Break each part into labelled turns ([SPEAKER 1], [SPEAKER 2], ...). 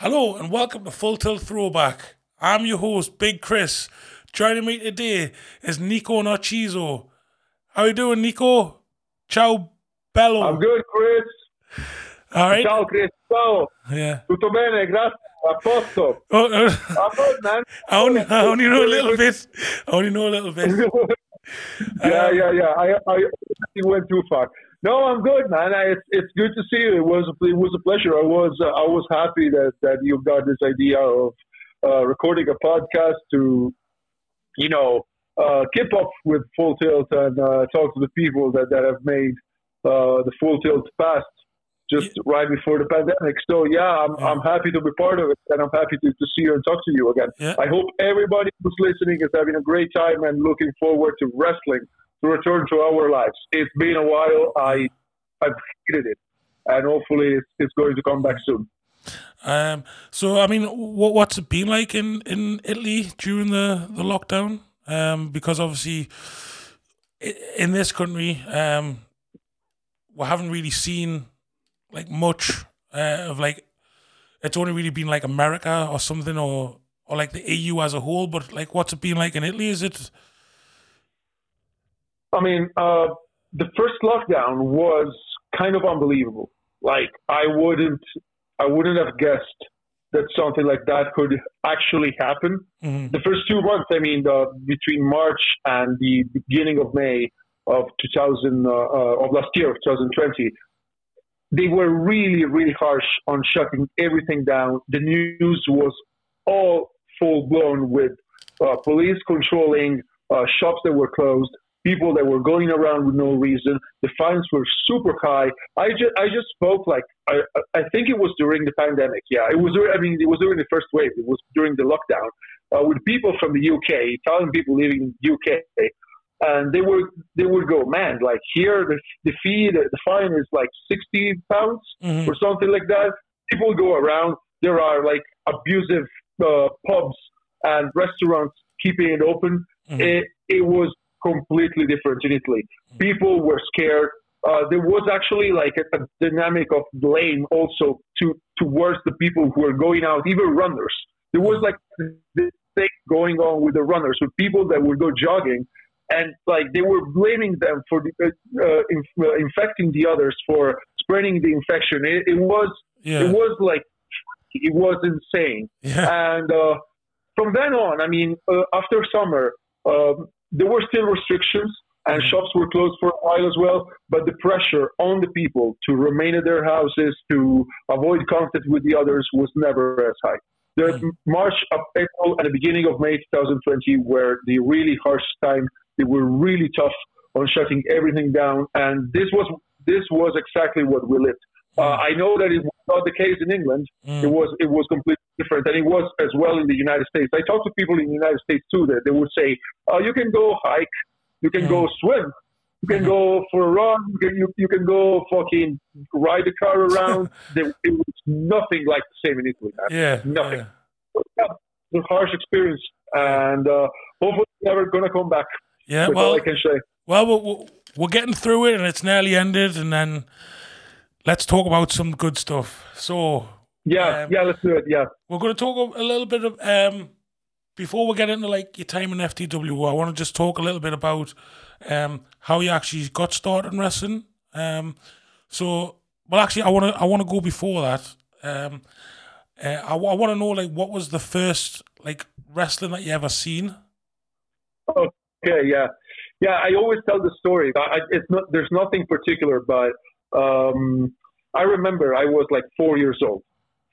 [SPEAKER 1] Hello and welcome to Full Tilt Throwback. I'm your host, Big Chris. Joining me today is Nico Narciso. How you doing, Nico? Ciao, bello.
[SPEAKER 2] I'm good, Chris.
[SPEAKER 1] All right.
[SPEAKER 2] Ciao, Chris. Ciao.
[SPEAKER 1] Yeah.
[SPEAKER 2] Tutto bene, grazie. A posto.
[SPEAKER 1] Oh, uh,
[SPEAKER 2] I'm good, man.
[SPEAKER 1] I only, I only know a little bit. I only know a little bit.
[SPEAKER 2] yeah,
[SPEAKER 1] Um,
[SPEAKER 2] yeah, yeah. I, I went too far. No, I'm good, man. I, it's it's good to see you. It was it was a pleasure. I was uh, I was happy that that you got this idea of uh, recording a podcast to, you know, uh, keep up with Full Tilt and uh, talk to the people that that have made uh, the Full Tilt past just right before the pandemic. So yeah, I'm
[SPEAKER 1] Yeah.
[SPEAKER 2] I'm happy to be part of it, and I'm happy to, to see you and talk to you again.
[SPEAKER 1] Yeah.
[SPEAKER 2] I hope everybody who's listening is having a great time and looking forward to wrestling to return to our lives. It's been a while. I I've hated it, and hopefully it's, it's going to come back soon.
[SPEAKER 1] Um, so, I mean, what, what's it been like in, in Italy during the, the lockdown? Um, because obviously, in this country, um, we haven't really seen like much uh, of like it's only really been like America or something, or or like the EU as a whole. But like, what's it been like in Italy? Is it?
[SPEAKER 2] I mean, uh, the first lockdown was kind of unbelievable. Like I wouldn't I wouldn't have guessed that something like that could actually happen.
[SPEAKER 1] Mhm.
[SPEAKER 2] the first two months, I mean, uh, between March and the beginning of May of 2000 uh, uh, of last year of 2020, they were really, really harsh on shutting everything down. The news was all full blown with uh, police controlling uh, shops that were closed, people that were going around with no reason. The fines were super high. I just, I just spoke like I, I think it was during the pandemic. Yeah, it was. I mean, it was during the first wave. It was during the lockdown uh, with people from the UK, Italian people living in the UK, and they would they would go, man, like here the the fee, the, the fine is like sixty pounds
[SPEAKER 1] Mhm.
[SPEAKER 2] or something like that. People go around. There are like abusive uh, pubs and restaurants keeping it open.
[SPEAKER 1] Mhm.
[SPEAKER 2] It, it was completely different in Italy. People were scared. Uh, there was actually like a, a dynamic of blame also to towards the people who were going out, even runners. There was like this thing going on with the runners, with people that would go jogging, and like they were blaming them for the, uh, uh, inf- uh, infecting the others for spreading the infection. It, it was
[SPEAKER 1] Yeah.
[SPEAKER 2] it was like it was insane.
[SPEAKER 1] yeah.
[SPEAKER 2] And uh, from then on, I mean, uh, after summer, um, there were still restrictions and
[SPEAKER 1] Mhm.
[SPEAKER 2] shops were closed for a while as well. But the pressure on the people to remain at their houses, to avoid contact with the others, was never as high. The
[SPEAKER 1] Mhm.
[SPEAKER 2] March, of April, and the beginning of May 2020 were the really harsh time. They were really tough on shutting everything down, and this was this was exactly what we lived. Uh, I know that it was not the case in England.
[SPEAKER 1] Mm.
[SPEAKER 2] It was it was completely different, than it was as well in the United States. I talked to people in the United States too that they would say, "Oh, you can go hike, you can go swim, you can go for a run, you can, you, you can go fucking ride a car around." there, it was nothing like the same in Italy. Man.
[SPEAKER 1] yeah.
[SPEAKER 2] nothing.
[SPEAKER 1] Yeah.
[SPEAKER 2] Yeah, it was a harsh experience, and uh, hopefully never gonna come back.
[SPEAKER 1] Yeah,
[SPEAKER 2] That's
[SPEAKER 1] well,
[SPEAKER 2] I can say.
[SPEAKER 1] Well, we're- we're getting through it and it's nearly ended. And then let's talk about some good stuff. So,
[SPEAKER 2] Yeah,
[SPEAKER 1] Um,
[SPEAKER 2] yeah, let's do it. Yeah.
[SPEAKER 1] we're going to talk a little bit of, um, before we get into like your time in FTW, I want to just talk a little bit about um, how you actually got started in wrestling. Um, so, well, actually, I want to I want to go before that. Um, uh, I, want to know like what was the first like wrestling that you ever seen?
[SPEAKER 2] Okay, yeah, yeah. I always tell the story. I, I- it's not. There's nothing particular, but um, I remember I was like four years old,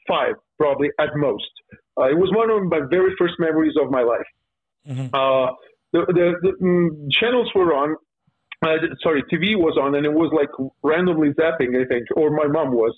[SPEAKER 2] five probably at most. Uh, it was one of my very first memories of my life.
[SPEAKER 1] Mhm.
[SPEAKER 2] Uh, the the, the mm, channels were on. Uh, sorry, TV was on, and it was like randomly zapping, I think, or my mom was,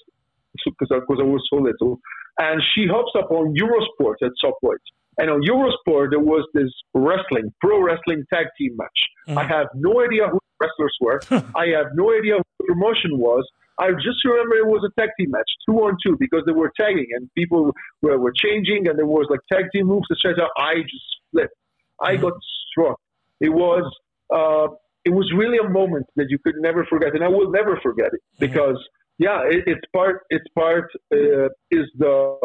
[SPEAKER 2] because I, I was so little. And she hops up on Eurosport at some point. And on Eurosport, there was this wrestling, pro wrestling tag team match.
[SPEAKER 1] Mhm.
[SPEAKER 2] I have no idea who the wrestlers were. I have no idea what the promotion was. I just remember it was a tag team match, two on two, because they were tagging and people were, were changing and there was like tag team moves, etc. I just flipped. I got struck. It was uh, it was really a moment that you could never forget, and I will never forget it because yeah, it, it's part it's part uh, is the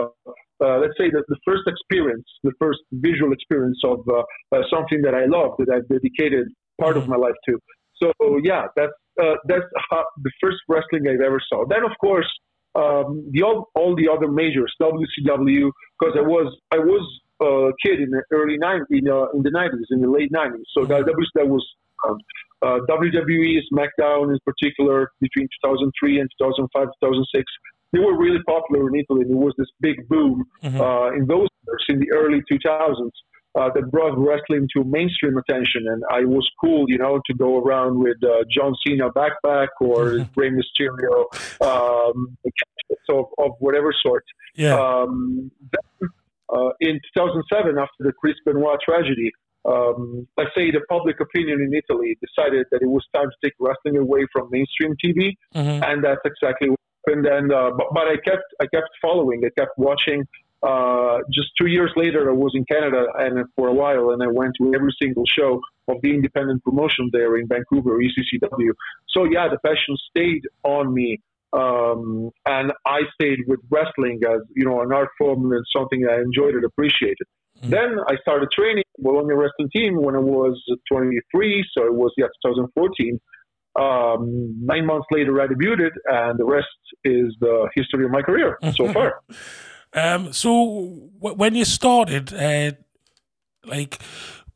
[SPEAKER 2] uh, let's say that the first experience, the first visual experience of uh, uh, something that I love, that I've dedicated part of my life to. So yeah, that's uh, that's how, the first wrestling I've ever saw. Then of course um, the all, all the other majors, WCW, because I was I was a kid in the early 90s, in, uh, in the 90s, in the late 90s. So that, that was that was um, uh, WWE, SmackDown in particular, between 2003 and 2005, 2006 they were really popular in Italy. There was this big boom mm-hmm. uh, in those years, in the early 2000s, uh, that brought wrestling to mainstream attention. And I was cool, you know, to go around with uh, John Cena backpack or. Rey Mysterio, um, of, of whatever sort.
[SPEAKER 1] Yeah. Um,
[SPEAKER 2] then, uh, in 2007, after the Chris Benoit tragedy, um, let's say the public opinion in Italy decided that it was time to take wrestling away from mainstream TV, mm-hmm. and that's exactly what and then uh, but, but I kept I kept following. I kept watching. Uh, just two years later, I was in Canada and for a while, and I went to every single show of the independent promotion there in Vancouver, ECCW. So yeah, the passion stayed on me, um, and I stayed with wrestling as you know an art form and something I enjoyed and appreciated. Mm-hmm. Then I started training with Bologna wrestling team when I was 23, so it was yeah 2014. Um, nine months later, I debuted, and the rest is the history of my career so far.
[SPEAKER 1] Um, so w- when you started, uh, like,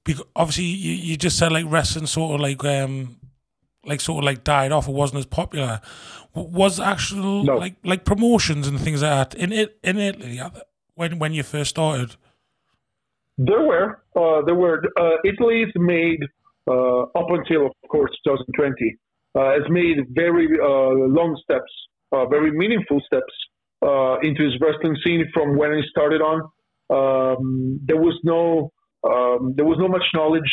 [SPEAKER 1] because obviously you, you just said like wrestling sort of like um, like sort of like died off. It wasn't as popular. Was actual no. like like promotions and things like that in it in Italy when when you first started?
[SPEAKER 2] There were uh, there were uh, Italy's made uh, up until of course 2020 uh, has made very uh, long steps, uh, very meaningful steps into his wrestling scene from when he started on. Um, there was no um, there was no much knowledge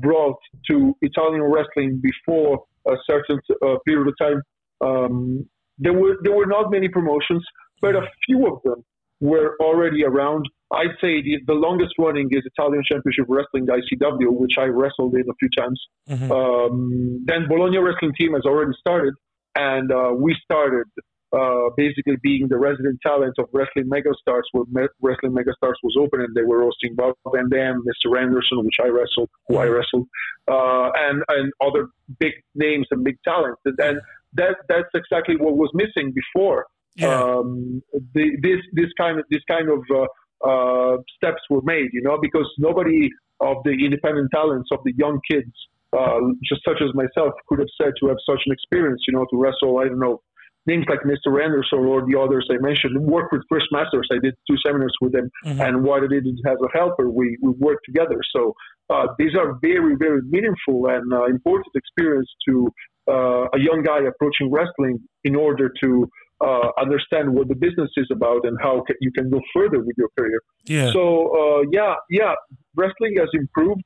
[SPEAKER 2] brought to Italian wrestling before a certain period of time. Um, there were there were not many promotions, but a few of them were already around. I'd say the, the longest running is Italian Championship Wrestling, the ICW, which I wrestled in a few times. Mm-hmm. Um, then Bologna Wrestling Team has already started, and uh, we started uh, basically being the resident talent of Wrestling Megastars, where Me- Wrestling Megastars was open, and they were hosting Rob Van Dam, Mr. Anderson, which I wrestled, who I wrestled, uh, and and other big names and big talents. And, and that that's exactly what was missing before. Yeah. Um, the, this this kind of this kind of uh, uh, steps were made, you know, because nobody of the independent talents of the young kids, uh, just such as myself, could have said to have such an experience, you know, to wrestle. I don't know names like Mr. Anderson or the others I mentioned. Work with Chris Masters. I did two seminars with him, mm-hmm. and while I did it as a helper, we we worked together. So uh, these are very very meaningful and uh, important experience to uh, a young guy approaching wrestling in order to uh, understand what the business is about and how you can go further with your career.
[SPEAKER 1] Yeah.
[SPEAKER 2] So uh, yeah, yeah, wrestling has improved,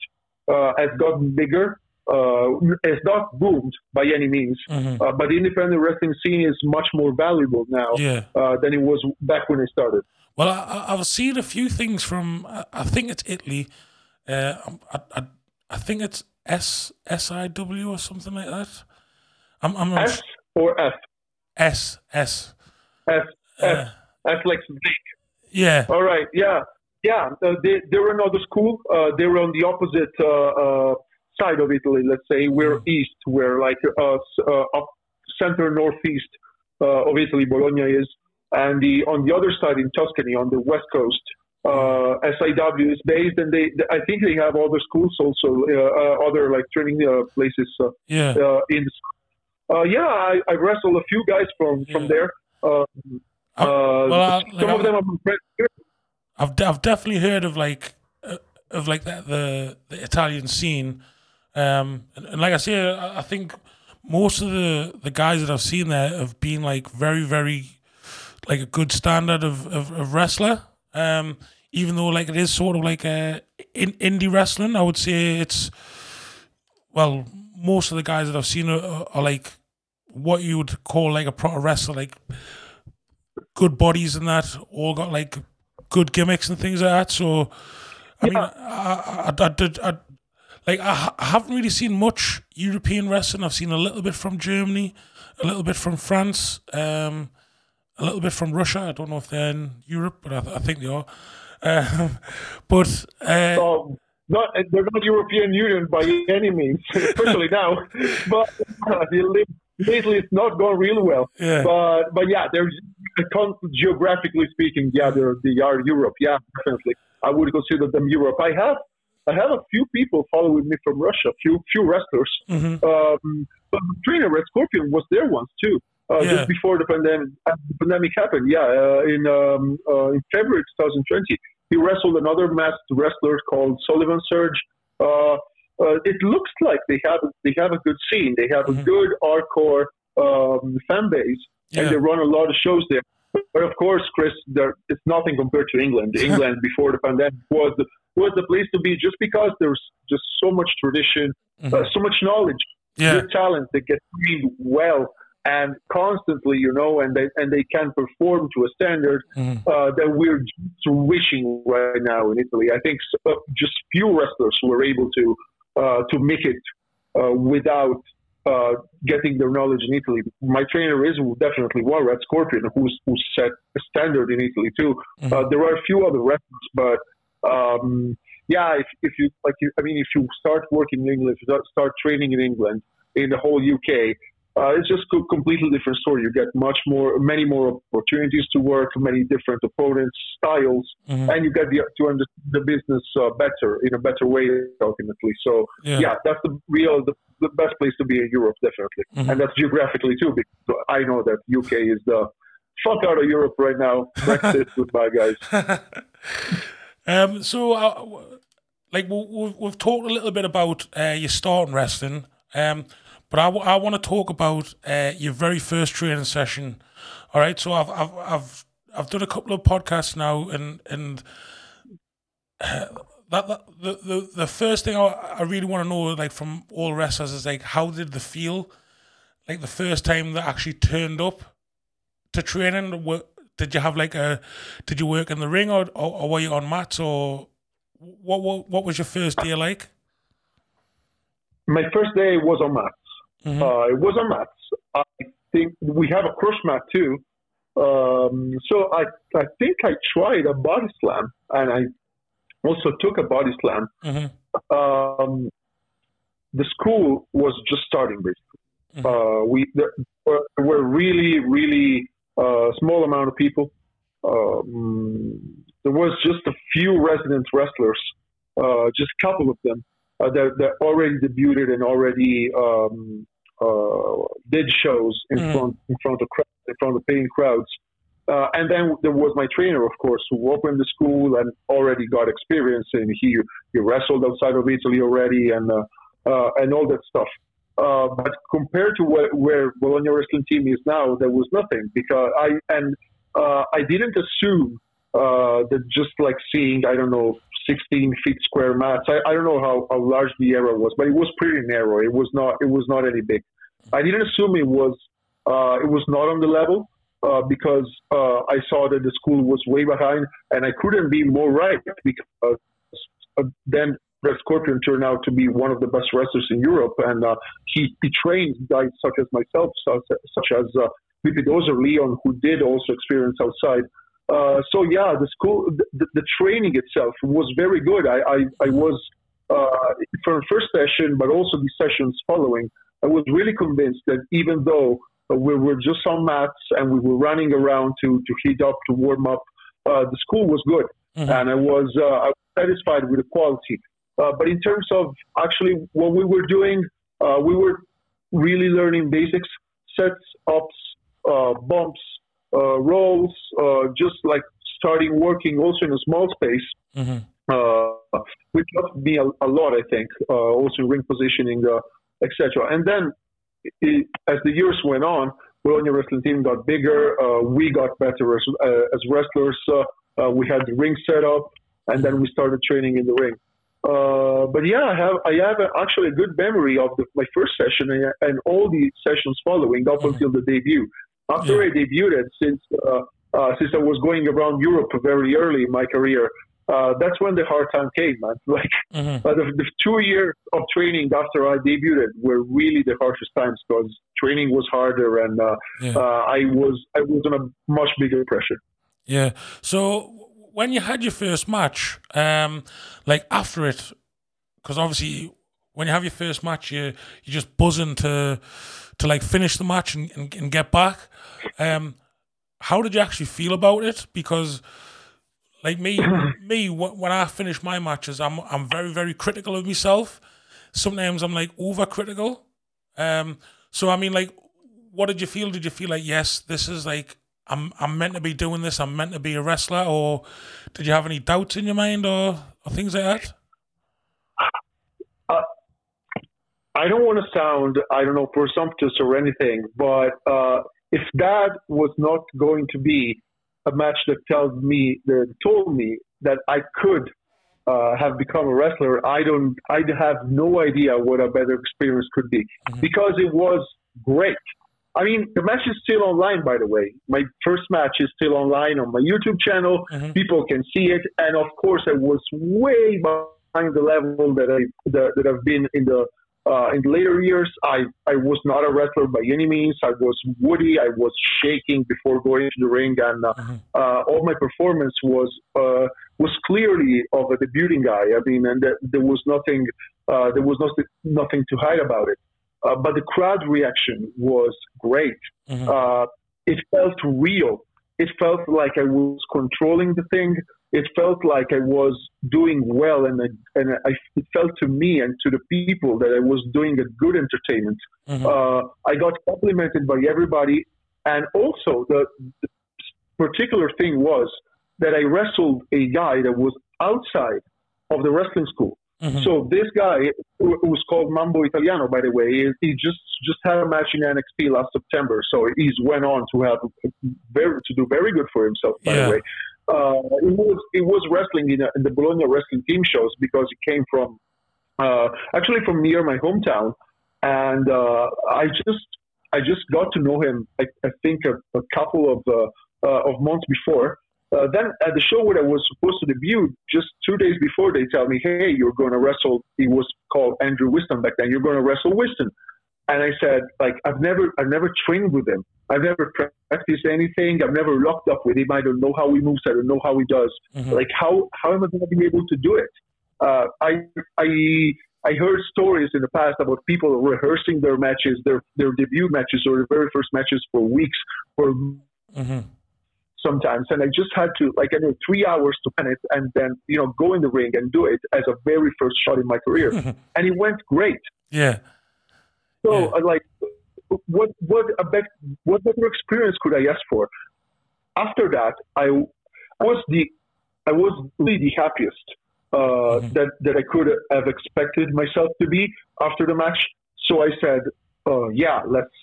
[SPEAKER 2] uh, has gotten bigger. Uh, has not boomed by any means, mm-hmm. Uh, but the independent wrestling scene is much more valuable now
[SPEAKER 1] yeah.
[SPEAKER 2] Uh, than it was back when it started.
[SPEAKER 1] Well, I, have seen a few things from. I think it's Italy. I, I, I think it's S S I W or something like that. I'm, I'm
[SPEAKER 2] S or F.
[SPEAKER 1] S S
[SPEAKER 2] S S S like snake.
[SPEAKER 1] Yeah.
[SPEAKER 2] All right. Yeah. Yeah. Uh, they they were another school. Uh, they were on the opposite uh, uh side of Italy. Let's say we're mm. east. We're like uh, uh, up center northeast of Italy. Bologna is, and the on the other side in Tuscany on the west coast. Uh, SIW is based, and they, I think they have other schools also, uh, other like training uh, places.
[SPEAKER 1] yeah.
[SPEAKER 2] in uh, yeah, I, I wrestled a few guys from from there. Uh, uh, well, I, some of them are
[SPEAKER 1] I've I've definitely heard of like uh, of like the, the, the Italian scene, um, and, and, like I say, I, I think most of the the guys that I've seen there have been like very very like a good standard of of, of wrestler. Um, even though like it is sort of like a in, indie wrestling, I would say it's well most of the guys that I've seen are, are like what you would call like a pro wrestler, like good bodies and that, all got like good gimmicks and things like that. So, I yeah. mean, I, I, I, did, I, like, I, I haven't really seen much European wrestling. I've seen a little bit from Germany, a little bit from France, um, a little bit from Russia. I don't know if they're in Europe, but I, I think they are. Um, but uh,
[SPEAKER 2] um, not they're not European Union by any means, especially now. But uh, lately it's not going really well.
[SPEAKER 1] Yeah.
[SPEAKER 2] But but yeah, there's geographically speaking, yeah, they're, they are Europe. Yeah, definitely. I would consider them Europe. I have I have a few people following me from Russia, few few wrestlers.
[SPEAKER 1] Mm-hmm.
[SPEAKER 2] Um, but the trainer Red Scorpion was there once too. Uh, yeah. Just before the pandemic, the pandemic happened, yeah, uh, in um, uh, in February 2020, he wrestled another masked wrestler called Sullivan Surge. Uh, uh, it looks like they have they have a good scene. They have mm-hmm. a good hardcore um, fan base, yeah. and they run a lot of shows there. But of course, Chris, there, it's nothing compared to England. England before the pandemic was the, was the place to be, just because there's just so much tradition, mm-hmm. uh, so much knowledge,
[SPEAKER 1] yeah.
[SPEAKER 2] good talent that get trained well and constantly, you know, and they and they can perform to a standard
[SPEAKER 1] mm-hmm.
[SPEAKER 2] uh, that we're just wishing right now in Italy. I think uh, just few wrestlers were able to uh, to make it uh, without uh, getting their knowledge in Italy. My trainer is definitely one, Red Scorpion, who's who set a standard in Italy too.
[SPEAKER 1] Mm-hmm.
[SPEAKER 2] Uh, there are a few other wrestlers, but um, yeah, if, if you like, I mean, if you start working in England, if you start training in England, in the whole UK, uh, it's just a completely different story. You get much more, many more opportunities to work, many different opponents, styles,
[SPEAKER 1] mm-hmm.
[SPEAKER 2] and you get the, to understand the business uh, better in a better way ultimately. So
[SPEAKER 1] yeah,
[SPEAKER 2] yeah that's the real, the, the, best place to be in Europe, definitely,
[SPEAKER 1] mm-hmm.
[SPEAKER 2] and that's geographically too. Because I know that UK is the fuck out of Europe right now. Brexit, goodbye, guys.
[SPEAKER 1] um, so, uh, like we've, we've talked a little bit about uh, your start in wrestling. Um, but I, I want to talk about uh, your very first training session. All right, so I've I've I've I've done a couple of podcasts now, and and that, that the, the the first thing I, I really want to know, like from all wrestlers, is like how did they feel, like the first time they actually turned up to training. Did you have like a, did you work in the ring or or, or were you on mats or what what what was your first day like?
[SPEAKER 2] My first day was on mats.
[SPEAKER 1] Mm-hmm.
[SPEAKER 2] Uh, it was a mat. I think we have a crush mat too. Um, so I I think I tried a body slam and I also took a body slam.
[SPEAKER 1] Mm-hmm.
[SPEAKER 2] Um, the school was just starting basically.
[SPEAKER 1] Mm-hmm.
[SPEAKER 2] Uh, we there were really really uh, small amount of people. Um, there was just a few resident wrestlers, uh, just a couple of them uh, that, that already debuted and already um, uh, did shows in mm. front in front of in front of paying crowds. Uh, and then there was my trainer, of course, who opened the school and already got experience, and he he wrestled outside of Italy already, and uh, uh, and all that stuff. Uh, but compared to where, where Bologna wrestling team is now, there was nothing because I and uh, I didn't assume uh, that just like seeing I don't know 16 feet square mats. I, I don't know how, how large the area was, but it was pretty narrow. It was not it was not any big. I didn't assume it was uh, it was not on the level uh, because uh, I saw that the school was way behind, and I couldn't be more right because uh, then Red Scorpion turned out to be one of the best wrestlers in Europe, and uh, he, he trained guys such as myself, such, such as uh, Dozer Leon, who did also experience outside. Uh, so yeah, the school, the, the, training itself was very good. I, I, I was uh, from the first session, but also the sessions following. I was really convinced that even though we were just on mats and we were running around to to heat up to warm up, uh, the school was good,
[SPEAKER 1] mm-hmm.
[SPEAKER 2] and I was uh, I was satisfied with the quality. Uh, but in terms of actually what we were doing, uh, we were really learning basics, sets, ups, bumps, uh, roles, uh, just like starting working also in a small space,
[SPEAKER 1] mm-hmm.
[SPEAKER 2] uh, which helped me a, a lot, I think, uh, also ring positioning, uh, etc. And then it, as the years went on, Bologna wrestling team got bigger. Uh, we got better as, as wrestlers. we had the ring set up, and then we started training in the ring. Uh, but yeah, I have I have a, actually a good memory of the, my first session and, and, all the sessions following up mm-hmm. until the debut. After
[SPEAKER 1] yeah.
[SPEAKER 2] I debuted, since uh, uh, since I was going around Europe very early in my career, uh, that's when the hard time came, man. Like
[SPEAKER 1] Mm-hmm.
[SPEAKER 2] uh, the, the two years of training after I debuted were really the harshest times because training was harder and uh,
[SPEAKER 1] Yeah.
[SPEAKER 2] uh, I was I was under much bigger pressure.
[SPEAKER 1] Yeah. So when you had your first match, um, like after it, because obviously when you have your first match, you you just buzzing to to like finish the match and, and, and get back. Um, how did you actually feel about it? Because like me, me when I finish my matches, I'm I'm very very critical of myself. Sometimes I'm like overcritical. Um, so I mean, like, what did you feel? Did you feel like yes, this is like I'm I'm meant to be doing this. I'm meant to be a wrestler, or did you have any doubts in your mind, or, or things like that?
[SPEAKER 2] I don't want to sound, I don't know, presumptuous or anything, but uh, if that was not going to be a match that tells me, that told me that I could uh, have become a wrestler, I don't, I have no idea what a better experience could be
[SPEAKER 1] Mhm.
[SPEAKER 2] because it was great. I mean, the match is still online, by the way. My first match is still online on my YouTube channel.
[SPEAKER 1] Mhm.
[SPEAKER 2] People can see it, and of course, I was way behind the level that I that, that I've been in the uh, in later years. I I was not a wrestler by any means. I was woody. I was shaking before going to the ring, and uh,
[SPEAKER 1] Mhm.
[SPEAKER 2] uh, all my performance was uh, was clearly of a debuting guy. I mean, and there, there was nothing uh, there was nothing nothing to hide about it. Uh, but the crowd reaction was great.
[SPEAKER 1] Mhm.
[SPEAKER 2] Uh, it felt real. It felt like I was controlling the thing. It felt like I was doing well, and I, and I, it felt to me and to the people that I was doing a good entertainment.
[SPEAKER 1] Mhm.
[SPEAKER 2] Uh, I got complimented by everybody, and also the, the particular thing was that I wrestled a guy that was outside of the wrestling school.
[SPEAKER 1] Mhm.
[SPEAKER 2] So this guy, who called Mambo Italiano, by the way, he, he just just had a match in NXT last September. So he's went on to have very to do very good for himself. By
[SPEAKER 1] Yeah.
[SPEAKER 2] the way, uh, he was he was wrestling in, a, in the Bologna wrestling team shows because he came from uh, actually from near my hometown, and uh, I just I just got to know him. I, I think a, a couple of uh, uh, of months before. Uh, then at the show where I was supposed to debut, just two days before, they tell me, "Hey, you're going to wrestle." He was called Andrew Wiston back then. You're going to wrestle Wiston, and I said, "Like I've never, I've never trained with him. I've never practiced anything. I've never locked up with him. I don't know how he moves. I don't know how he does.
[SPEAKER 1] Mhm.
[SPEAKER 2] Like how how am I going to be able to do it? Uh, I I I heard stories in the past about people rehearsing their matches, their their debut matches or their very first matches for weeks or
[SPEAKER 1] Mhm.
[SPEAKER 2] sometimes, and I just had to like I know three hours to plan it and then you know go in the ring and do it as a very first shot in my career, and it went great.
[SPEAKER 1] Yeah.
[SPEAKER 2] So
[SPEAKER 1] Yeah.
[SPEAKER 2] uh, like, what what a bet, what better experience could I ask for? After that, I was the I was really the happiest uh,
[SPEAKER 1] Mhm.
[SPEAKER 2] that that I could have expected myself to be after the match. So I said, uh, "Yeah, let's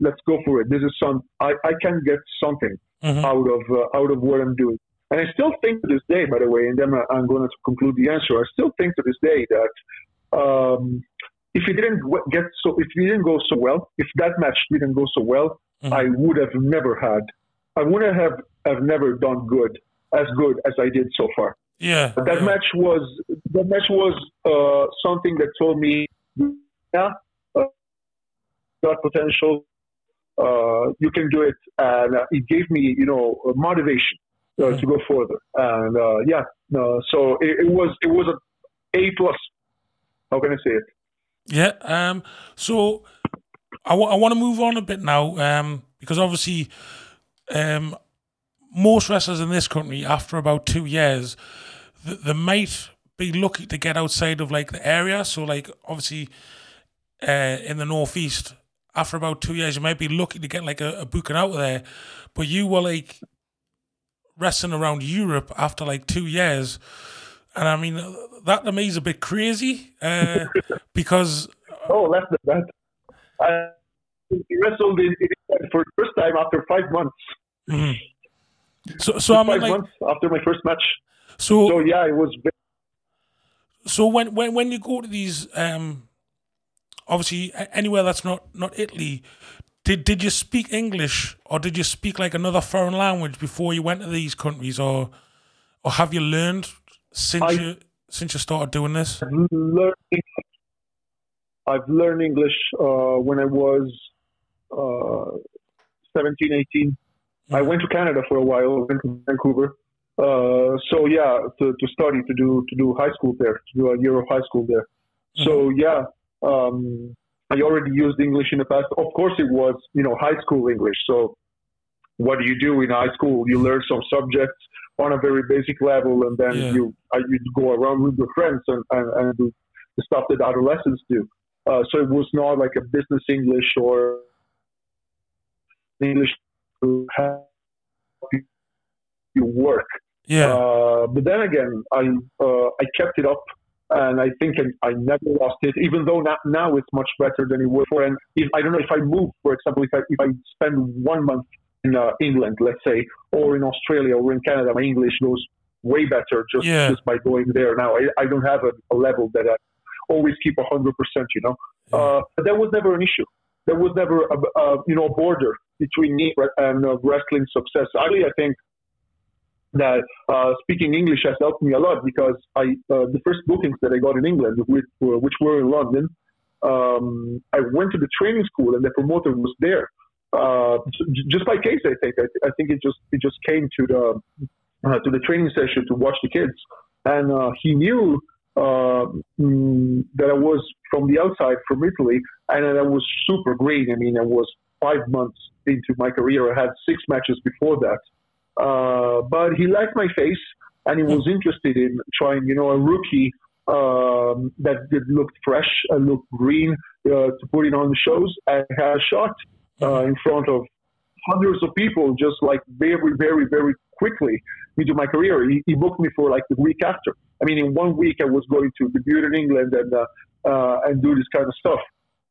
[SPEAKER 2] let's go for it. This is some I, I can get something
[SPEAKER 1] Mhm.
[SPEAKER 2] out of uh, out of what I'm doing." And I still think to this day, by the way, and then I'm going to conclude the answer. I still think to this day that um, if it didn't get so, if it didn't go so well, if that match didn't go so well,
[SPEAKER 1] Mhm.
[SPEAKER 2] I would have never had, I wouldn't have have never done good as good as I did so far.
[SPEAKER 1] Yeah.
[SPEAKER 2] But that
[SPEAKER 1] yeah.
[SPEAKER 2] match was that match was uh, something that told me, yeah, uh, got potential. Uh, you can do it, and uh, it gave me, you know, motivation uh,
[SPEAKER 1] Mhm.
[SPEAKER 2] to go further. And uh, yeah, so it, it was it was a A plus. How can I say it?
[SPEAKER 1] Yeah. Um. So I want to move on a bit now. Um. Because obviously, um, most wrestlers in this country, after about two years, th- they might be lucky to get outside of like the area. So like obviously, uh, in the northeast, after about two years, you might be lucky to get like a, a booking out of there. But you were like wrestling around Europe after like two years. And I mean, that to me is a bit crazy uh, because
[SPEAKER 2] Oh, less than that. I wrestled in, in for the first time after five months.
[SPEAKER 1] Mhm. So, so I mean,
[SPEAKER 2] five
[SPEAKER 1] like,
[SPEAKER 2] months after my first match.
[SPEAKER 1] so,
[SPEAKER 2] So yeah, it was. Very,
[SPEAKER 1] so when, when, when you go to these, um, obviously anywhere that's not, not Italy, did, did you speak English or did you speak like another foreign language before you went to these countries or, or have you learned since I, you since you started doing this?
[SPEAKER 2] I've learned, I've learned English uh, when I was uh, 17, 18. Mm-hmm. I went to Canada for a while, went to Vancouver. Uh, so yeah, to, to study to do to do high school there, to do a year of high school there. Mm-hmm. So yeah, um, I already used English in the past. Of course, it was you know high school English. So what do you do in high school? You learn some subjects on a very basic level, and then yeah. you uh, you go around with your friends and, and, and do the stuff that adolescents do. Uh, so it was not like a business English or English to help you work.
[SPEAKER 1] Yeah.
[SPEAKER 2] Uh, but then again, I uh, I kept it up, and I think I, I never lost it. Even though now, now it's much better than it was before. And if I don't know if I move, for example, if I if I spend one month uh, England, let's say, or in Australia or in Canada, my English goes way better just yeah. just by going there. Now I, I don't have a, a level that I always keep hundred percent. You know, yeah. uh, but that was never an issue. There was never a, a you know a border between me and uh, wrestling success. Actually, I think that uh, speaking English has helped me a lot because I uh, the first bookings that I got in England, which were, which were in London, um, I went to the training school and the promoter was there. Uh, just by case, I think. I, I, think it just it just came to the uh, to the training session to watch the kids, and uh, he knew uh, mm, that I was from the outside from Italy, and that I was super green. I mean, I was five months into my career. I had six matches before that. Uh, but he liked my face and he was interested in trying, you know, a rookie um, that, looked fresh and looked green uh, to put it on the shows and had a shot uh, in front of hundreds of people just like very, very, very quickly into my career. He, he, booked me for like the week after. I mean, in one week I was going to debut in England and uh, uh, and do this kind of stuff.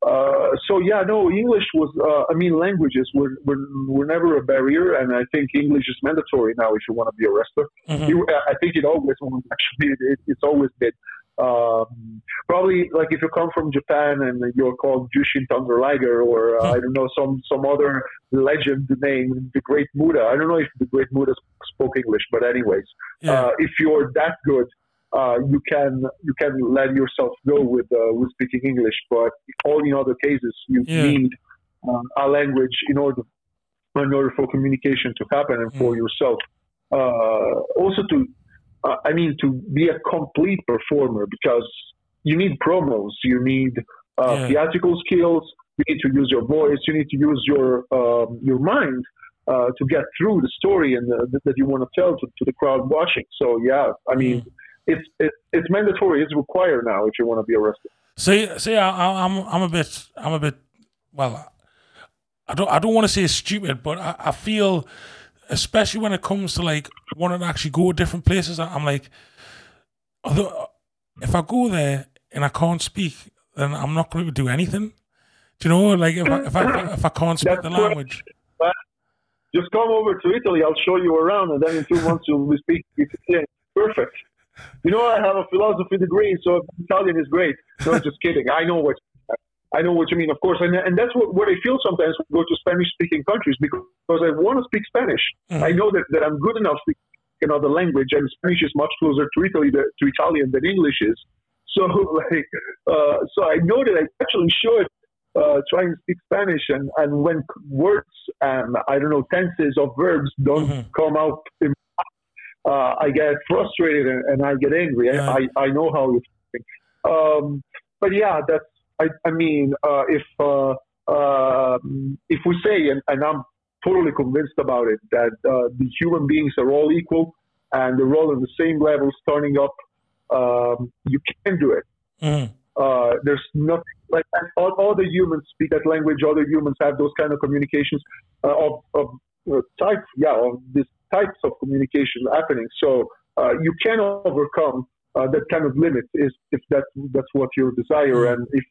[SPEAKER 2] Uh, so yeah, no, English was. Uh, I mean, languages were, were were never a barrier, and I think English is mandatory now if you want to be a wrestler. Mm-hmm. You, I think it always was. Actually, it, it's always been. Um, probably like if you come from Japan and you're called Jushin Thunder Liger or uh, mm-hmm. I don't know some some other legend name, the Great Muta. I don't know if the Great Muta spoke English, but anyways, yeah. uh, if you're that good, uh, you can you can let yourself go with uh, with speaking English. But all in other cases, you yeah. need uh, a language in order in order for communication to happen and for mm. yourself. Uh, also to uh, I mean to be a complete performer because you need promos, you need uh, yeah. theatrical skills, you need to use your voice, you need to use your um, your mind. to get through the story and that you want to tell to, to, the crowd watching. So yeah, I mean, mm it's it, it's mandatory. It's required now if you want to be arrested.
[SPEAKER 1] See, see, I, I'm, I'm a bit, I'm a bit. Well, I don't, I don't want to say stupid, but I, I feel, especially when it comes to like wanting to actually go to different places, I'm like, although if I go there and I can't speak, then I'm not going to do anything. Do you know, like if I if I, if I can't speak That's the language.
[SPEAKER 2] Just come over to Italy. I'll show you around, and then in two months you'll be speaking Perfect. You know, I have a philosophy degree, so Italian is great. No, just kidding. I know what I know what you mean, of course, and and that's what, what I feel sometimes when I go to Spanish-speaking countries because I want to speak Spanish. Mm-hmm. I know that, that I'm good enough to speak another language, and Spanish is much closer to Italy to Italian than English is. So, like, uh, so I know that I actually should uh, try and speak Spanish, and, and when words and I don't know tenses of verbs don't mm-hmm. come out in uh, I get frustrated and, and, I get angry. Yeah. I, I know how you think. Um, but yeah, that's, I, I mean, uh, if, uh, um, if we say, and, and, I'm totally convinced about it, that uh, the human beings are all equal and they're all on the same level starting up, um, you can do it. Mm. there's nothing like all, all, the humans speak that language. All the humans have those kind of communications uh, of, of uh, type, yeah, of this types of communication happening. So uh, you can overcome uh, that kind of limit if, if that's that's what your desire and if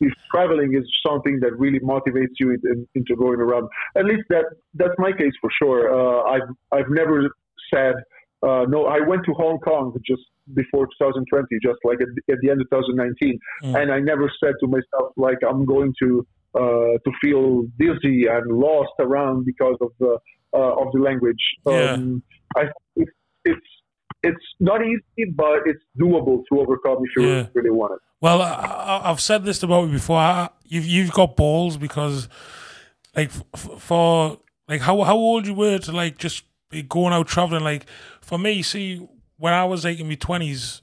[SPEAKER 2] if traveling is something that really motivates you in, into going around. At least that that's my case for sure. Uh, I've I've never said uh, no. I went to Hong Kong just before 2020, just like at, at the end of 2019, mm. and I never said to myself like I'm going to uh, to feel dizzy and lost around because of the uh, of the language.
[SPEAKER 1] Um,
[SPEAKER 2] yeah. I, it's, it's it's not easy, but it's doable to overcome if you
[SPEAKER 1] Yeah.
[SPEAKER 2] really want it.
[SPEAKER 1] Well, I, I've said this about you before. I, you've you've got balls because, like, f- for like how how old you were to like just be going out traveling. Like for me, see, when I was like in my twenties,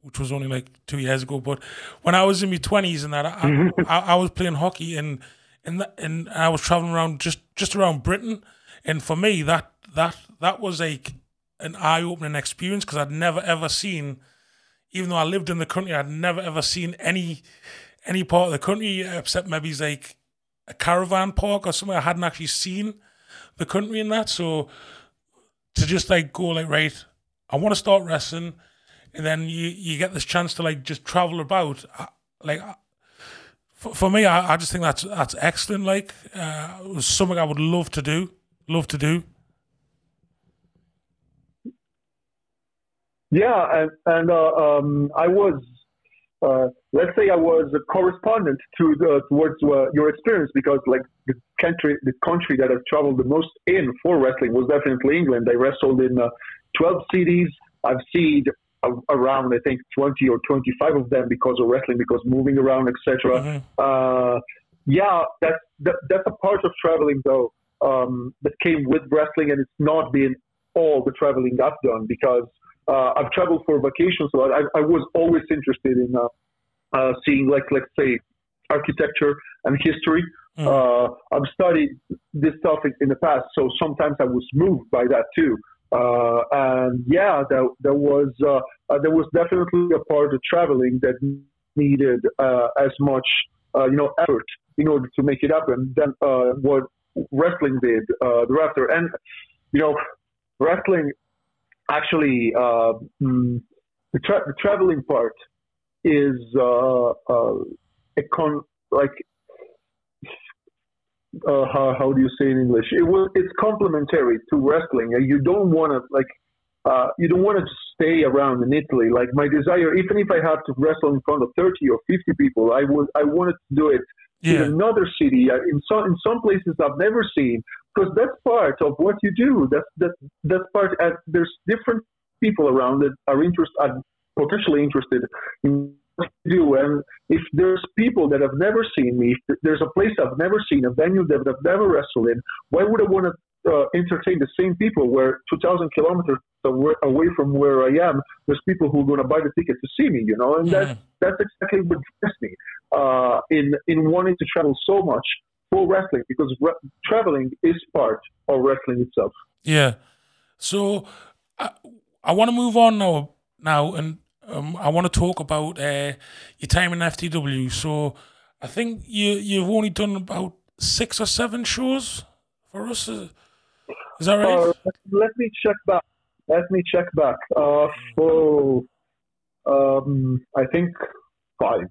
[SPEAKER 1] which was only like two years ago, but when I was in my twenties and that, I, I, mm-hmm. I was playing hockey and and that, and I was traveling around just just around Britain, and for me that that that was like an eye opening experience because I'd never ever seen even though I lived in the country, I'd never ever seen any any part of the country except maybe like a caravan park or somewhere. I hadn't actually seen the country in that. So to just like go like right, I want to start wrestling, and then you you get this chance to like just travel about. I- Like for, for me, I, I just think that's that's excellent. Like uh, it was something I would love to do, love to do.
[SPEAKER 2] Yeah, and, and uh, um, I was, uh, let's say, I was a correspondent to the, towards uh, your experience because, like, the country, the country that I've traveled the most in for wrestling was definitely England. I wrestled in uh, 12 cities. I've seen around, I think, 20 or 25 of them because of wrestling, because moving around, etc.
[SPEAKER 1] Mhm.
[SPEAKER 2] Uh, yeah, that's that, that's a part of traveling though um, that came with wrestling, and it's not been all the traveling I've done because uh, I've traveled for vacations a lot. I, I was always interested in uh, uh, seeing, like, let's say, architecture and history.
[SPEAKER 1] Mm.
[SPEAKER 2] Uh, I've studied this stuff in, in the past, so sometimes I was moved by that too. Uh, and yeah, there, there was uh, uh, there was definitely a part of traveling that needed uh, as much uh, you know effort in order to make it happen than uh, what wrestling did uh, thereafter. And you know, wrestling actually uh, mm, the, tra- the traveling part is uh, uh, a con like uh, how, how do you say in English? It it's complementary to wrestling. Uh, You don't want to like uh, you don't want to stay around in Italy. Like my desire, even if I have to wrestle in front of thirty or fifty people, I would I wanted to do it in another city, uh, in some in some places I've never seen, because that's part of what you do. That's that that's part. Uh, there's different people around that are interested, are potentially interested in what you do, and if there's people that have never seen me, if there's a place I've never seen, a venue that I've never wrestled in, why would I want to uh, entertain the same people where 2,000 kilometers away away from where I am, there's people who are going to buy the ticket to see me, you know, and that's
[SPEAKER 1] Mhm.
[SPEAKER 2] that's exactly what drives me uh, in in wanting to travel so much for wrestling because re- traveling is part of wrestling itself.
[SPEAKER 1] Yeah. So I, I want to move on now. Now, and um, I want to talk about uh, your time in FTW. So I think you you've only done about six or seven shows for us. Is that right?
[SPEAKER 2] Uh, let me check back. Let me check back. Uh, so um, I think five.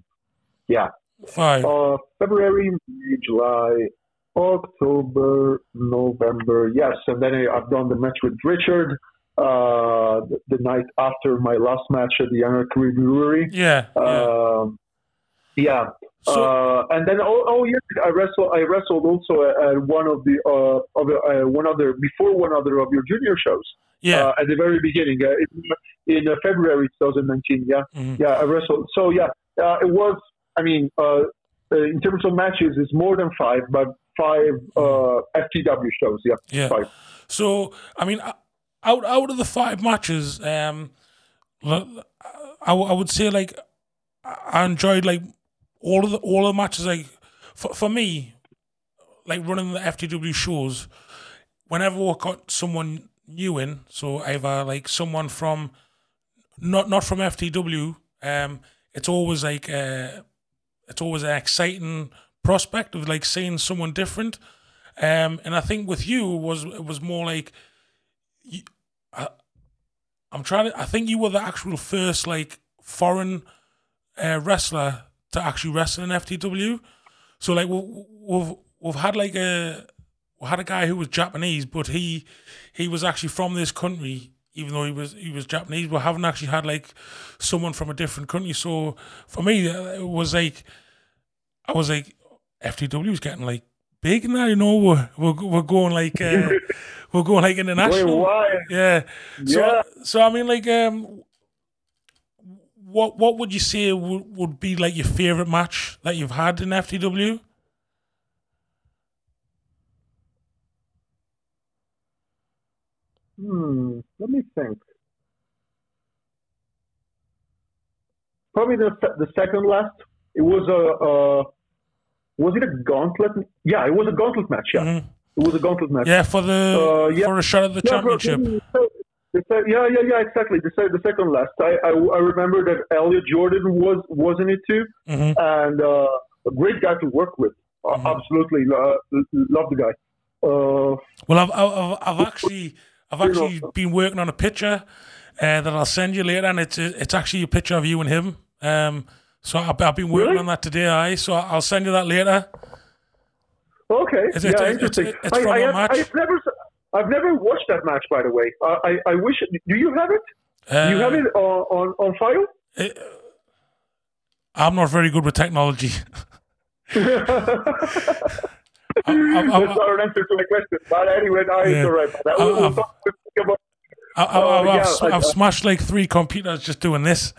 [SPEAKER 2] Yeah.
[SPEAKER 1] Five.
[SPEAKER 2] Uh, February, May, July, October, November. Yes, and then I, I've done the match with Richard. Uh, the, the night after my last match at the Anarchy Brewery.
[SPEAKER 1] yeah. yeah.
[SPEAKER 2] Um, yeah.
[SPEAKER 1] So
[SPEAKER 2] uh, and then oh, oh yeah, I wrestled. I wrestled also at, one of the uh, of uh, one other before one other of your junior shows.
[SPEAKER 1] yeah.
[SPEAKER 2] Uh, at the very beginning, uh, in, in uh, February 2019. Yeah,
[SPEAKER 1] mhm.
[SPEAKER 2] yeah, I wrestled. So yeah, uh, it was. I mean, in terms of matches, it's more than five, but five uh, FTW shows. Yeah,
[SPEAKER 1] Yeah.
[SPEAKER 2] five.
[SPEAKER 1] So I mean, out out of the five matches, um, I, w- I would say like I enjoyed like all of the all of the matches. Like for for me, like running the FTW shows, whenever we got someone new in, so either like someone from not not from FTW, um, it's always like uh, it's always an exciting prospect of like seeing someone different. Um, and I think with you was it was more like, you, I, I'm trying to. I think you were the actual first like foreign uh, wrestler to actually wrestle in FTW. So like we- we've we've had like a we had a guy who was Japanese, but he he was actually from this country, even though he was he was Japanese. We haven't actually had like someone from a different country. So for me, it was like I was like FTW was getting like big now. You know, we're we're, we're going like uh, we're going like international.
[SPEAKER 2] wide.
[SPEAKER 1] Yeah. So
[SPEAKER 2] Yeah.
[SPEAKER 1] so I mean, like, um, what what would you say would, would be like your favorite match that you've had in FTW?
[SPEAKER 2] Hmm. Let me think. Probably the the second last. It was a. Uh, was it a gauntlet? Yeah, it was a gauntlet match. Yeah,
[SPEAKER 1] Mhm.
[SPEAKER 2] it was a gauntlet match.
[SPEAKER 1] Yeah, for the
[SPEAKER 2] Uh, yeah.
[SPEAKER 1] for a shot at the
[SPEAKER 2] Yeah,
[SPEAKER 1] championship.
[SPEAKER 2] The yeah, yeah, yeah, exactly. The, the second last. I, I, I remember that Elliot Jordan was was in it too,
[SPEAKER 1] hmm
[SPEAKER 2] and uh, a great guy to work with. Uh,
[SPEAKER 1] Mhm.
[SPEAKER 2] Absolutely, uh, love the guy. Uh,
[SPEAKER 1] Well, I've, I've I've actually I've
[SPEAKER 2] You know-
[SPEAKER 1] actually been working on a picture uh, that I'll send you later, and it's it's actually a picture of you and him. Um, so I've, I've been working
[SPEAKER 2] Really?
[SPEAKER 1] on that today. I so I'll send you that later.
[SPEAKER 2] okay,
[SPEAKER 1] It's-
[SPEAKER 2] yeah,
[SPEAKER 1] it's-
[SPEAKER 2] interesting.
[SPEAKER 1] it's- it's
[SPEAKER 2] I,
[SPEAKER 1] from
[SPEAKER 2] I
[SPEAKER 1] a
[SPEAKER 2] have,
[SPEAKER 1] match.
[SPEAKER 2] I've never, I've never watched that match. By the way, uh, I, I wish. Do you have it?
[SPEAKER 1] Uh,
[SPEAKER 2] you have it on, on, on file?
[SPEAKER 1] I'm not very good with technology.
[SPEAKER 2] That's
[SPEAKER 1] I- I-
[SPEAKER 2] not an answer to my question. But anyway, no,
[SPEAKER 1] Yeah.
[SPEAKER 2] right. That,
[SPEAKER 1] I-
[SPEAKER 2] we'll, talk about
[SPEAKER 1] I, I,
[SPEAKER 2] Oh, yeah,
[SPEAKER 1] I've,
[SPEAKER 2] I-
[SPEAKER 1] smashed like three computers just doing this.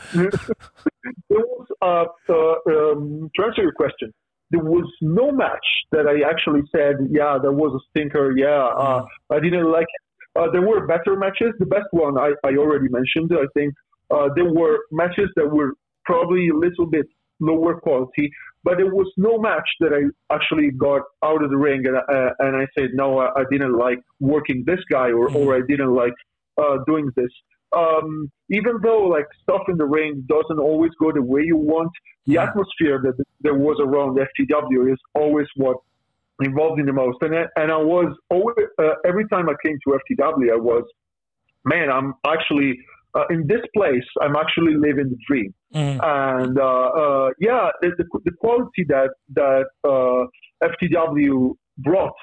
[SPEAKER 2] was, uh, uh, um, to answer your question, there was no match that I actually said, yeah, that was a stinker. Yeah, uh, I didn't like it. Uh, there were better matches. The best one I, I already mentioned. I think uh, there were matches that were probably a little bit lower quality, but there was no match that I actually got out of the ring and, uh, and I said, no, I, I didn't like working this guy or, or I didn't like uh, doing this um, even though like stuff in the ring doesn't always go the way you want, the
[SPEAKER 1] Mhm.
[SPEAKER 2] atmosphere that there was around FTW is always what involved in the most. And I- and I was always uh, every time I came to FTW, I was, man, I'm actually uh, in this place. I'm actually living the dream
[SPEAKER 1] Mm.
[SPEAKER 2] and uh, uh, yeah, the, the, the quality that that uh, FTW brought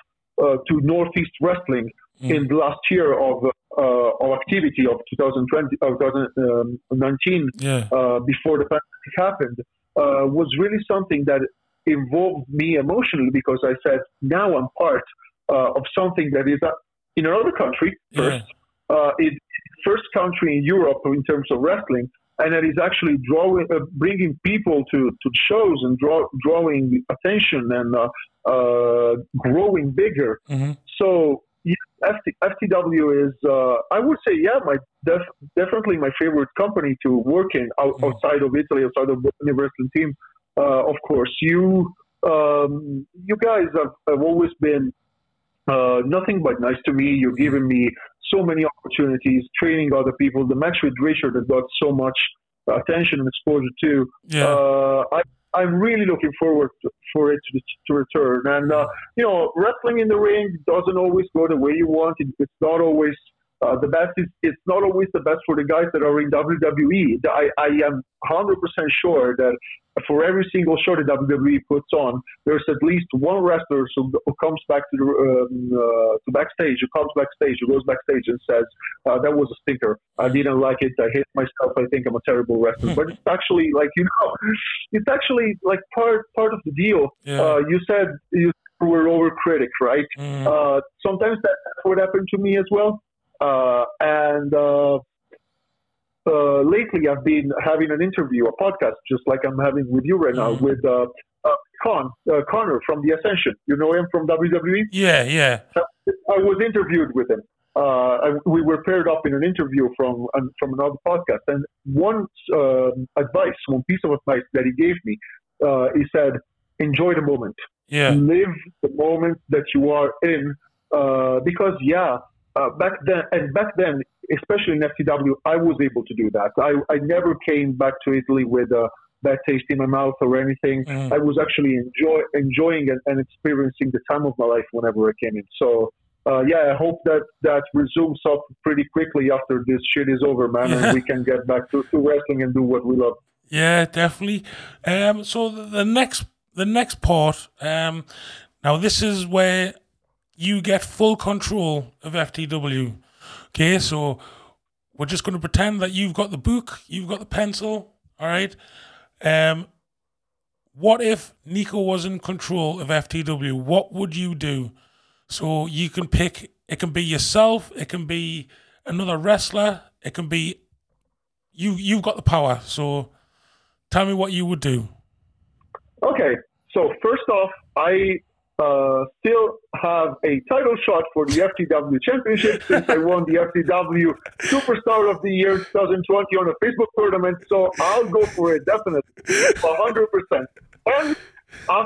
[SPEAKER 2] uh, to Northeast Wrestling
[SPEAKER 1] Mm.
[SPEAKER 2] in the last year of uh, of activity of 2020 of 2019
[SPEAKER 1] Yeah.
[SPEAKER 2] uh, before the pandemic happened uh, was really something that involved me emotionally because I said now I'm part uh, of something that is uh, in another country first uh, it first country in Europe in terms of wrestling, and that is actually drawing, uh, bringing people to, to shows and draw, drawing attention and uh, uh, growing bigger.
[SPEAKER 1] hmm
[SPEAKER 2] So yeah, FT, FTW is, uh, I would say, yeah, my def- definitely my favorite company to work in out,
[SPEAKER 1] Mhm.
[SPEAKER 2] outside of Italy, outside of the wrestling team. Uh, of course, you um, you guys have, have always been uh, nothing but nice to me. You're given me so many opportunities, training other people. The match with Richard that got so much attention and exposure too.
[SPEAKER 1] Yeah.
[SPEAKER 2] Uh, I, I'm really looking forward to, for it to, to return. And, uh, you know, wrestling in the ring doesn't always go the way you want. It, it's not always uh, the best. Is, it's not always the best for the guys that are in WWE. I, I am 100% sure that for every single show that WWE puts on, there's at least one wrestler who, who comes back to the um, uh, to backstage, who comes backstage, who goes backstage and says, uh, "That was a stinker. I didn't like it. I hate myself. I think I'm a terrible wrestler." but it's actually like you know, it's actually like part part of the deal.
[SPEAKER 1] Yeah.
[SPEAKER 2] Uh, you said you were overcritic, right?
[SPEAKER 1] Mm.
[SPEAKER 2] Uh, sometimes that's what happened to me as well. Uh, and uh, uh, lately, I've been having an interview, a podcast, just like I'm having with you right now,
[SPEAKER 1] Mhm.
[SPEAKER 2] with uh, uh, Con uh, Connor from the Ascension. You know him from WWE.
[SPEAKER 1] yeah. Yeah.
[SPEAKER 2] I was interviewed with him. Uh, I, we were paired up in an interview from from another podcast, and one um, advice, one piece of advice that he gave me, uh, he said, "Enjoy the moment."
[SPEAKER 1] Yeah.
[SPEAKER 2] live the moment that you are in uh, because yeah uh, back then and back then especially in FTW I was able to do that I, I never came back to Italy with a bad taste in my mouth or anything
[SPEAKER 1] Mhm.
[SPEAKER 2] I was actually enjoy, enjoying and, and experiencing the time of my life whenever I came in so uh, yeah I hope that that resumes up pretty quickly after this shit is over man
[SPEAKER 1] Yeah.
[SPEAKER 2] and we can get back to, to wrestling and do what we love
[SPEAKER 1] Yeah, definitely. Um, so the, the next the next part, um, now this is where you get full control of FTW. Okay, so we're just going to pretend that you've got the book, you've got the pencil. All right. Um, what if Nico was in control of FTW? What would you do? So you can pick. It can be yourself. It can be another wrestler. It can be you. You've got the power. So tell me what you would do.
[SPEAKER 2] Okay. So first off, I uh, still have a title shot for the FTW Championship since I won the FTW Superstar of the Year 2020 on a Facebook tournament. So I'll go for it definitely, 100%. And uh,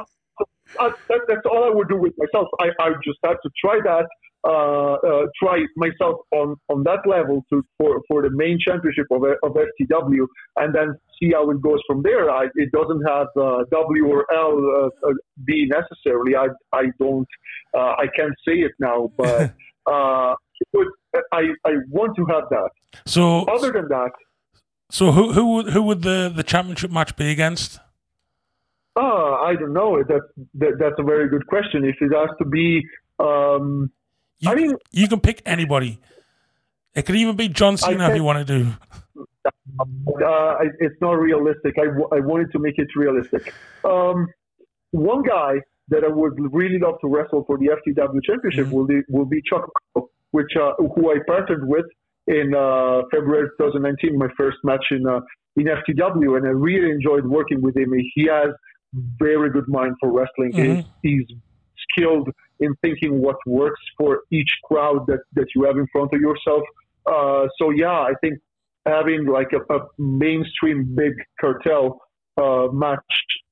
[SPEAKER 2] uh, that, that's all I would do with myself. I, I just had to try that uh, uh, try myself on, on that level to for, for the main championship of, of FTW and then see how it goes from there. I, it doesn't have uh, W or L uh, uh, B necessarily. I I don't uh, I can't say it now, but would, I I want to have that.
[SPEAKER 1] So
[SPEAKER 2] other than that,
[SPEAKER 1] so who who would who would the, the championship match be against?
[SPEAKER 2] Uh, I don't know. That, that that's a very good question. If it has to be um,
[SPEAKER 1] you,
[SPEAKER 2] I mean,
[SPEAKER 1] you can pick anybody. It could even be John Cena if you want to do.
[SPEAKER 2] Uh, it's not realistic. I, w- I wanted to make it realistic. Um, one guy that I would really love to wrestle for the FTW Championship mm-hmm. will be will be Chuck, which uh, who I partnered with in uh, February 2019, my first match in uh, in FTW, and I really enjoyed working with him. He has very good mind for wrestling. Mm-hmm. He's, he's skilled in thinking what works for each crowd that, that you have in front of yourself. Uh, so yeah, I think having like a, a mainstream big cartel uh, match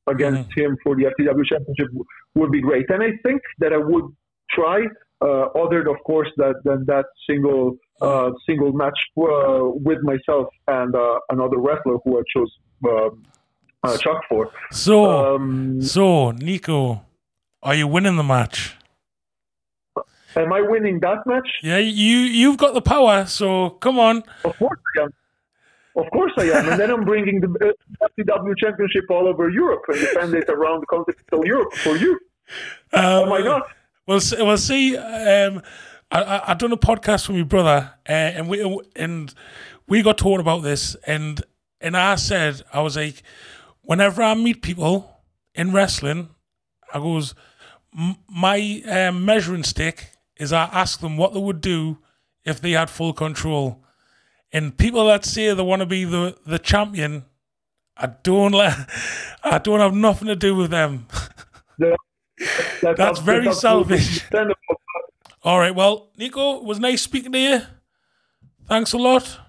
[SPEAKER 2] against mm-hmm. him for the FTW championship would be great. And I think that I would try, uh, other of course that than that single uh, single match uh, with myself and uh, another wrestler who I chose uh, Chuck for.
[SPEAKER 1] So, um, so Nico, are you winning the match?
[SPEAKER 2] Am I winning that match?
[SPEAKER 1] Yeah, you you've got the power. So come on.
[SPEAKER 2] Of course I am. Of course I am. and then I'm bringing the FTW uh, Championship all over Europe and defend it around the continental Europe for you. Um, I not?
[SPEAKER 1] Well, we'll see. Um, I, I done a podcast with my brother, uh, and we and we got talking about this, and and I said I was like, whenever I meet people in wrestling, I goes, my um, measuring stick is I ask them what they would do if they had full control. And people that say they want to be the, the champion, I don't let, I don't have nothing to do with them.
[SPEAKER 2] Yeah,
[SPEAKER 1] that's, that's very that's selfish. All right, well, Nico, it was nice speaking to you. Thanks a lot,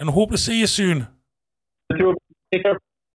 [SPEAKER 1] and hope to see you soon.
[SPEAKER 2] Take care.